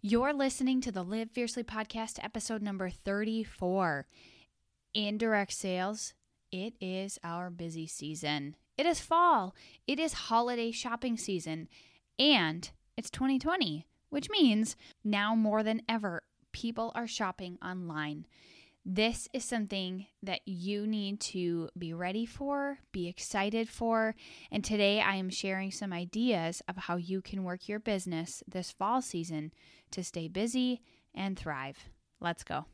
You're listening to the Live Fiercely podcast, episode number 34. Indirect sales, it is our busy season. It is fall, it is holiday shopping season, and it's 2020, which means now more than ever, people are shopping online. This is something that you need to be ready for, be excited for, and today I am sharing some ideas of how you can work your business this fall season to stay busy and thrive. Let's go.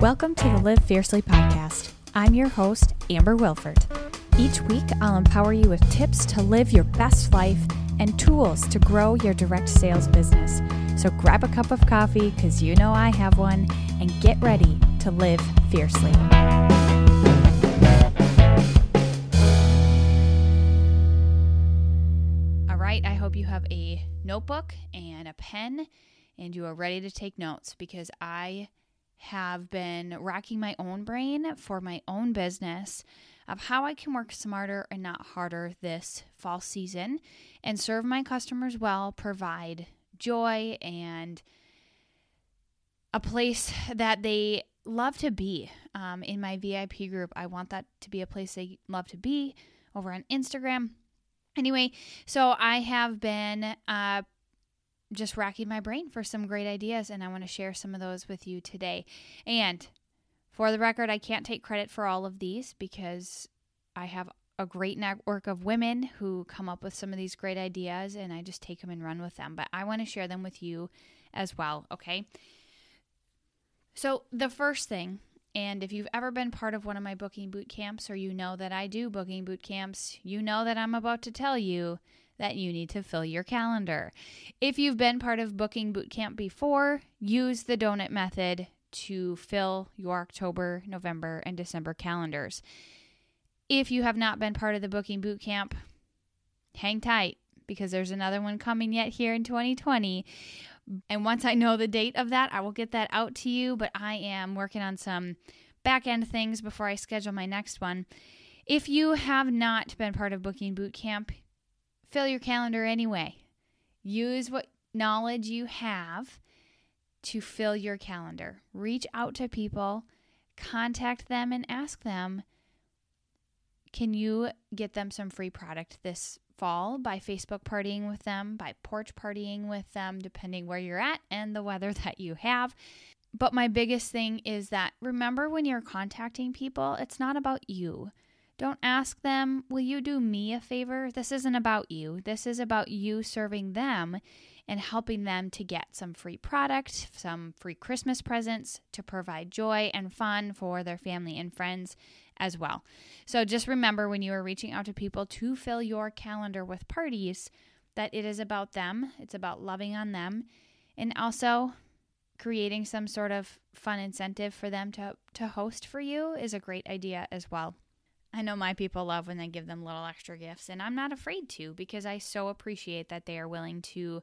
Welcome to the Live Fiercely podcast. I'm your host, Amber Wilford. Each week, I'll empower you with tips to live your best life and tools to grow your direct sales business. So grab a cup of coffee, because you know I have one, and get ready to live fiercely. All right, I hope you have a notebook and a pen and you are ready to take notes because I have been racking my own brain for my own business of how I can work smarter and not harder this fall season and serve my customers well, provide joy and a place that they love to be. Um, in my VIP group, I want that to be a place they love to be over on Instagram. Anyway, so I have been uh, just racking my brain for some great ideas, and I want to share some of those with you today. And for the record, I can't take credit for all of these because I have a great network of women who come up with some of these great ideas and I just take them and run with them. But I want to share them with you as well, okay? So, the first thing, and if you've ever been part of one of my booking boot camps or you know that I do booking boot camps, you know that I'm about to tell you that you need to fill your calendar. If you've been part of booking boot camp before, use the donut method to fill your October, November, and December calendars. If you have not been part of the booking boot camp, hang tight because there's another one coming yet here in 2020. And once I know the date of that, I will get that out to you. But I am working on some back end things before I schedule my next one. If you have not been part of Booking Boot Camp, fill your calendar anyway. Use what knowledge you have to fill your calendar. Reach out to people, contact them, and ask them can you get them some free product this fall by Facebook partying with them, by porch partying with them, depending where you're at and the weather that you have. But my biggest thing is that remember when you're contacting people, it's not about you. Don't ask them, Will you do me a favor? This isn't about you. This is about you serving them and helping them to get some free product, some free Christmas presents to provide joy and fun for their family and friends as well. So just remember when you are reaching out to people to fill your calendar with parties that it is about them, it's about loving on them, and also creating some sort of fun incentive for them to, to host for you is a great idea as well. I know my people love when they give them little extra gifts, and I'm not afraid to because I so appreciate that they are willing to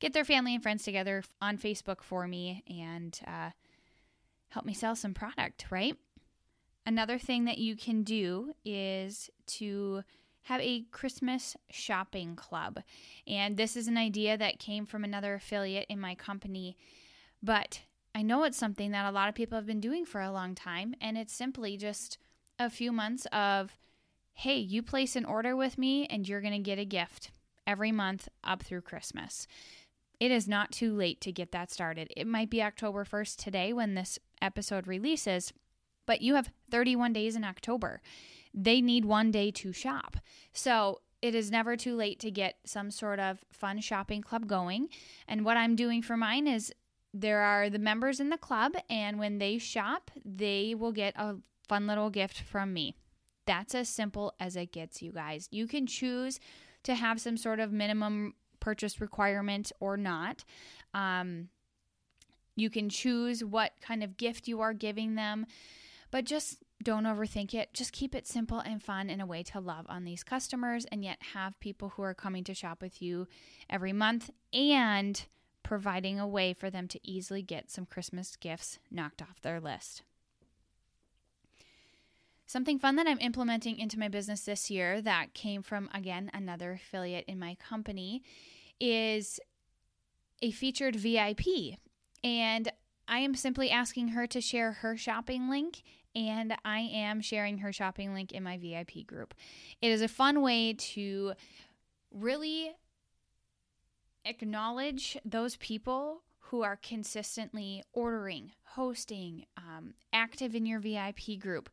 get their family and friends together on Facebook for me and uh, help me sell some product, right? Another thing that you can do is to have a Christmas shopping club. And this is an idea that came from another affiliate in my company, but I know it's something that a lot of people have been doing for a long time. And it's simply just a few months of, hey, you place an order with me and you're going to get a gift every month up through Christmas. It is not too late to get that started. It might be October 1st today when this episode releases, but you have 31 days in October. They need one day to shop. So it is never too late to get some sort of fun shopping club going. And what I'm doing for mine is there are the members in the club, and when they shop, they will get a fun little gift from me. That's as simple as it gets, you guys. You can choose to have some sort of minimum purchase requirement or not. Um, you can choose what kind of gift you are giving them, but just don't overthink it. Just keep it simple and fun and a way to love on these customers and yet have people who are coming to shop with you every month and providing a way for them to easily get some Christmas gifts knocked off their list. Something fun that I'm implementing into my business this year that came from, again, another affiliate in my company is a featured VIP. And I am simply asking her to share her shopping link, and I am sharing her shopping link in my VIP group. It is a fun way to really acknowledge those people who are consistently ordering, hosting, um, active in your VIP group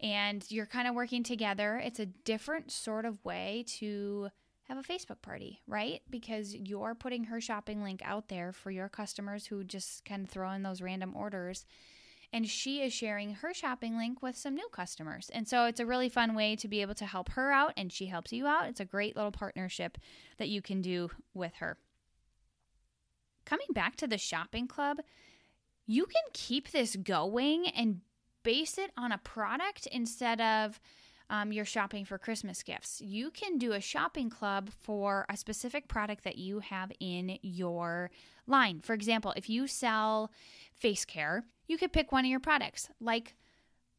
and you're kind of working together. It's a different sort of way to have a Facebook party, right? Because you're putting her shopping link out there for your customers who just kind of throw in those random orders. And she is sharing her shopping link with some new customers. And so it's a really fun way to be able to help her out and she helps you out. It's a great little partnership that you can do with her. Coming back to the shopping club, you can keep this going and base it on a product instead of um, you're shopping for Christmas gifts. You can do a shopping club for a specific product that you have in your line. For example, if you sell face care, you could pick one of your products like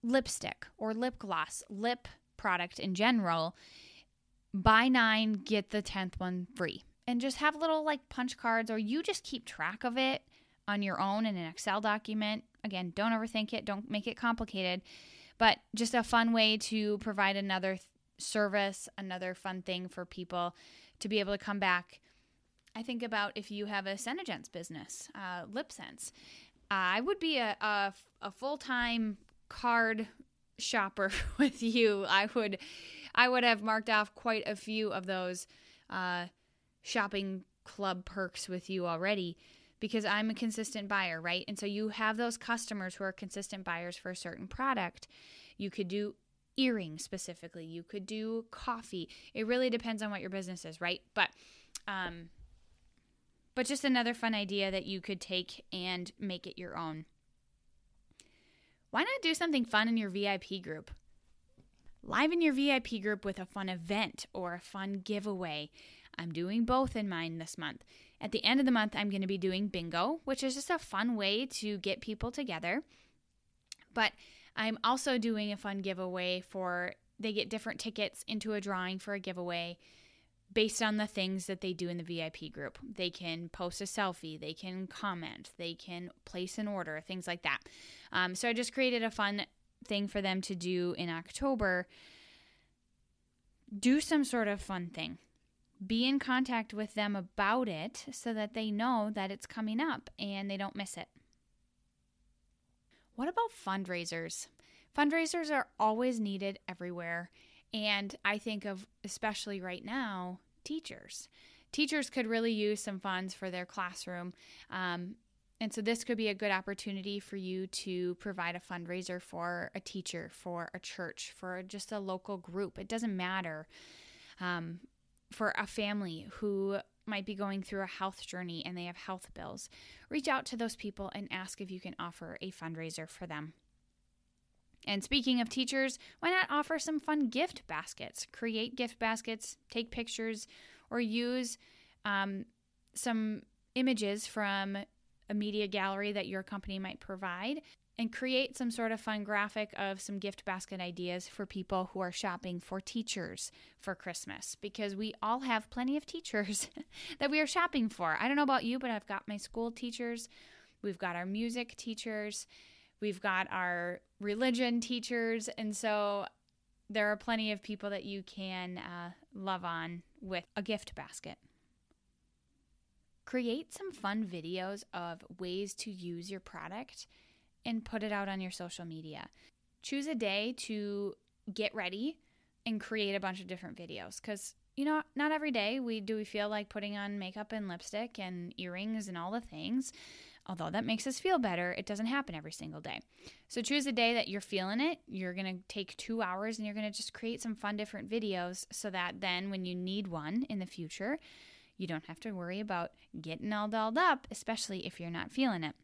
lipstick or lip gloss, lip product in general. Buy nine, get the 10th one free. And just have little like punch cards, or you just keep track of it on your own in an Excel document. Again, don't overthink it, don't make it complicated, but just a fun way to provide another th- service, another fun thing for people to be able to come back. I think about if you have a Senegence business, uh, LipSense. I would be a, a, a full time card shopper with you. I would I would have marked off quite a few of those uh, shopping club perks with you already because I'm a consistent buyer, right? And so you have those customers who are consistent buyers for a certain product. You could do earrings specifically, you could do coffee. It really depends on what your business is, right? But um but just another fun idea that you could take and make it your own. Why not do something fun in your VIP group? Liven your VIP group with a fun event or a fun giveaway. I'm doing both in mine this month. At the end of the month, I'm going to be doing bingo, which is just a fun way to get people together. But I'm also doing a fun giveaway for they get different tickets into a drawing for a giveaway based on the things that they do in the VIP group. They can post a selfie, they can comment, they can place an order, things like that. Um, so I just created a fun thing for them to do in October. Do some sort of fun thing be in contact with them about it so that they know that it's coming up and they don't miss it. What about fundraisers? Fundraisers are always needed everywhere. And I think of, especially right now, teachers. Teachers could really use some funds for their classroom. Um, and so, this could be a good opportunity for you to provide a fundraiser for a teacher, for a church, for just a local group. It doesn't matter. Um, for a family who might be going through a health journey and they have health bills, reach out to those people and ask if you can offer a fundraiser for them. And speaking of teachers, why not offer some fun gift baskets? Create gift baskets, take pictures, or use um, some images from a media gallery that your company might provide and create some sort of fun graphic of some gift basket ideas for people who are shopping for teachers for Christmas because we all have plenty of teachers that we are shopping for. I don't know about you, but I've got my school teachers, we've got our music teachers, we've got our religion teachers, and so there are plenty of people that you can uh, love on with a gift basket. Create some fun videos of ways to use your product and put it out on your social media. Choose a day to get ready and create a bunch of different videos because you know not every day we do we feel like putting on makeup and lipstick and earrings and all the things although that makes us feel better. It doesn't happen every single day. So choose a day that you're feeling it. You're going to take two hours and you're going to just create some fun different videos so that then when you need one in the future you don't have to worry about getting all dolled up especially if you're not feeling it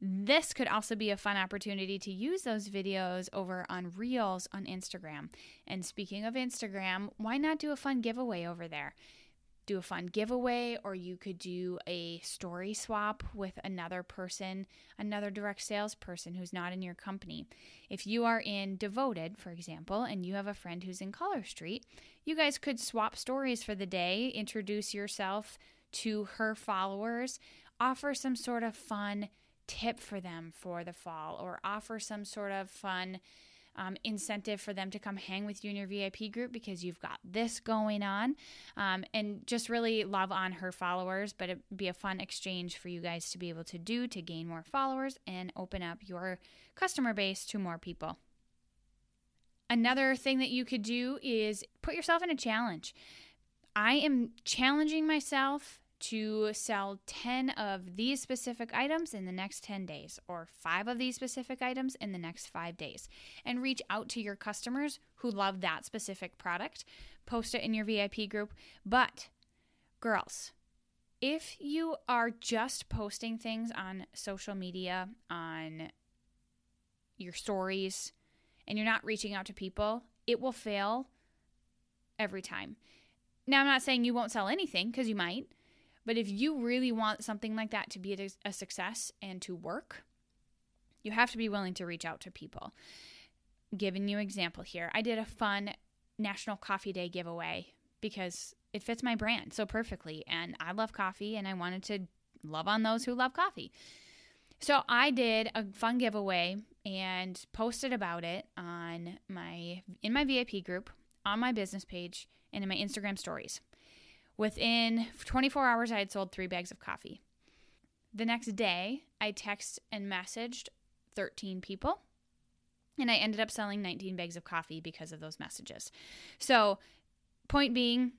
this could also be a fun opportunity to use those videos over on Reels on Instagram. And speaking of Instagram, why not do a fun giveaway over there? do a fun giveaway, or you could do a story swap with another person, another direct salesperson who's not in your company. If you are in Devoted, for example, and you have a friend who's in Color Street, you guys could swap stories for the day, introduce yourself to her followers, offer some sort of fun tip for them for the fall, or offer some sort of fun um, incentive for them to come hang with you in your VIP group because you've got this going on. Um, and just really love on her followers, but it'd be a fun exchange for you guys to be able to do to gain more followers and open up your customer base to more people. Another thing that you could do is put yourself in a challenge. I am challenging myself to sell 10 of these specific items in the next 10 days, or five of these specific items in the next five days, and reach out to your customers who love that specific product. Post it in your VIP group. But, girls, if you are just posting things on social media, on your stories, and you're not reaching out to people, it will fail every time. Now, I'm not saying you won't sell anything because you might, but if you really want something like that to be a, success and to work, you have to be willing to reach out to people. Giving you example here, I did a fun National Coffee Day giveaway because it fits my brand so perfectly and I love coffee and I wanted to love on those who love coffee. So I did a fun giveaway and posted about it on my in my VIP group, on my business page, and in my Instagram stories. Within 24 hours, I had sold three bags of coffee. The next day, I texted and messaged 13 people, and I ended up selling 19 bags of coffee because of those messages. So, point being,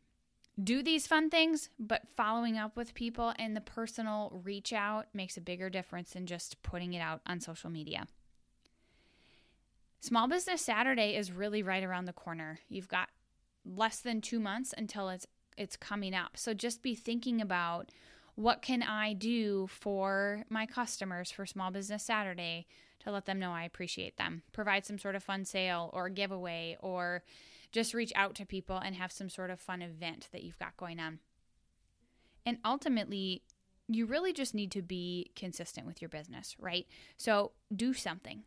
do these fun things, but following up with people and the personal reach out makes a bigger difference than just putting it out on social media. Small Business Saturday is really right around the corner. You've got less than two months until it's it's coming up. So just be thinking about what can I do for my customers for Small Business Saturday to let them know I appreciate them. Provide some sort of fun sale or giveaway or just reach out to people and have some sort of fun event that you've got going on. And ultimately, you really just need to be consistent with your business, right? So do something.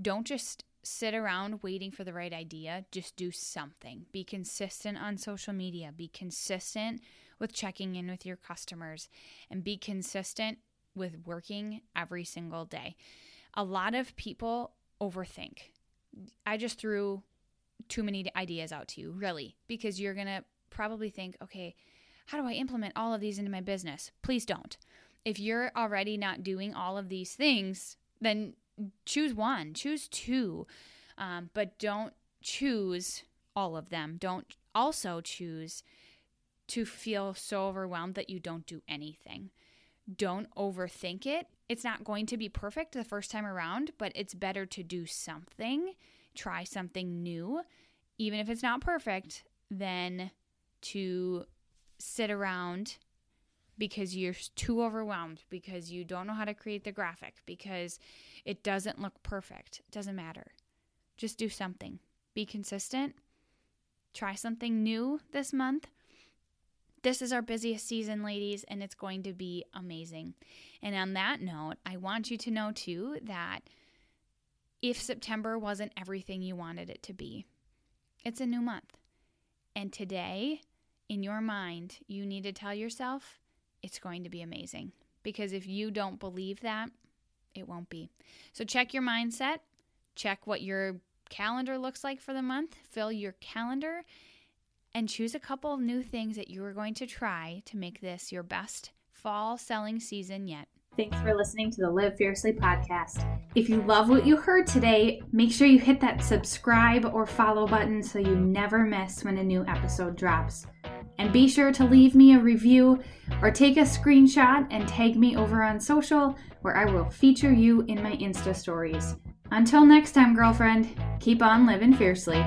Don't just sit around waiting for the right idea. Just do something. Be consistent on social media. Be consistent with checking in with your customers and be consistent with working every single day. A lot of people overthink. I just threw too many ideas out to you, really, because you're going to probably think, okay, how do I implement all of these into my business? Please don't. If you're already not doing all of these things, then choose one, choose two, um, but don't choose all of them. Don't also choose to feel so overwhelmed that you don't do anything. Don't overthink it. It's not going to be perfect the first time around, but it's better to do something, try something new, even if it's not perfect, than to sit around because you're too overwhelmed, because you don't know how to create the graphic, because it doesn't look perfect. It doesn't matter. Just do something. Be consistent. Try something new this month. This is our busiest season, ladies, and it's going to be amazing. And on that note, I want you to know too that if September wasn't everything you wanted it to be, it's a new month. And today, in your mind, you need to tell yourself it's going to be amazing. Because if you don't believe that, it won't be. So check your mindset, check what your calendar looks like for the month, fill your calendar, and choose a couple of new things that you are going to try to make this your best fall selling season yet. Thanks for listening to the Live Fiercely podcast. If you love what you heard today, make sure you hit that subscribe or follow button so you never miss when a new episode drops. And be sure to leave me a review or take a screenshot and tag me over on social where I will feature you in my Insta stories. Until next time, girlfriend, keep on living fiercely.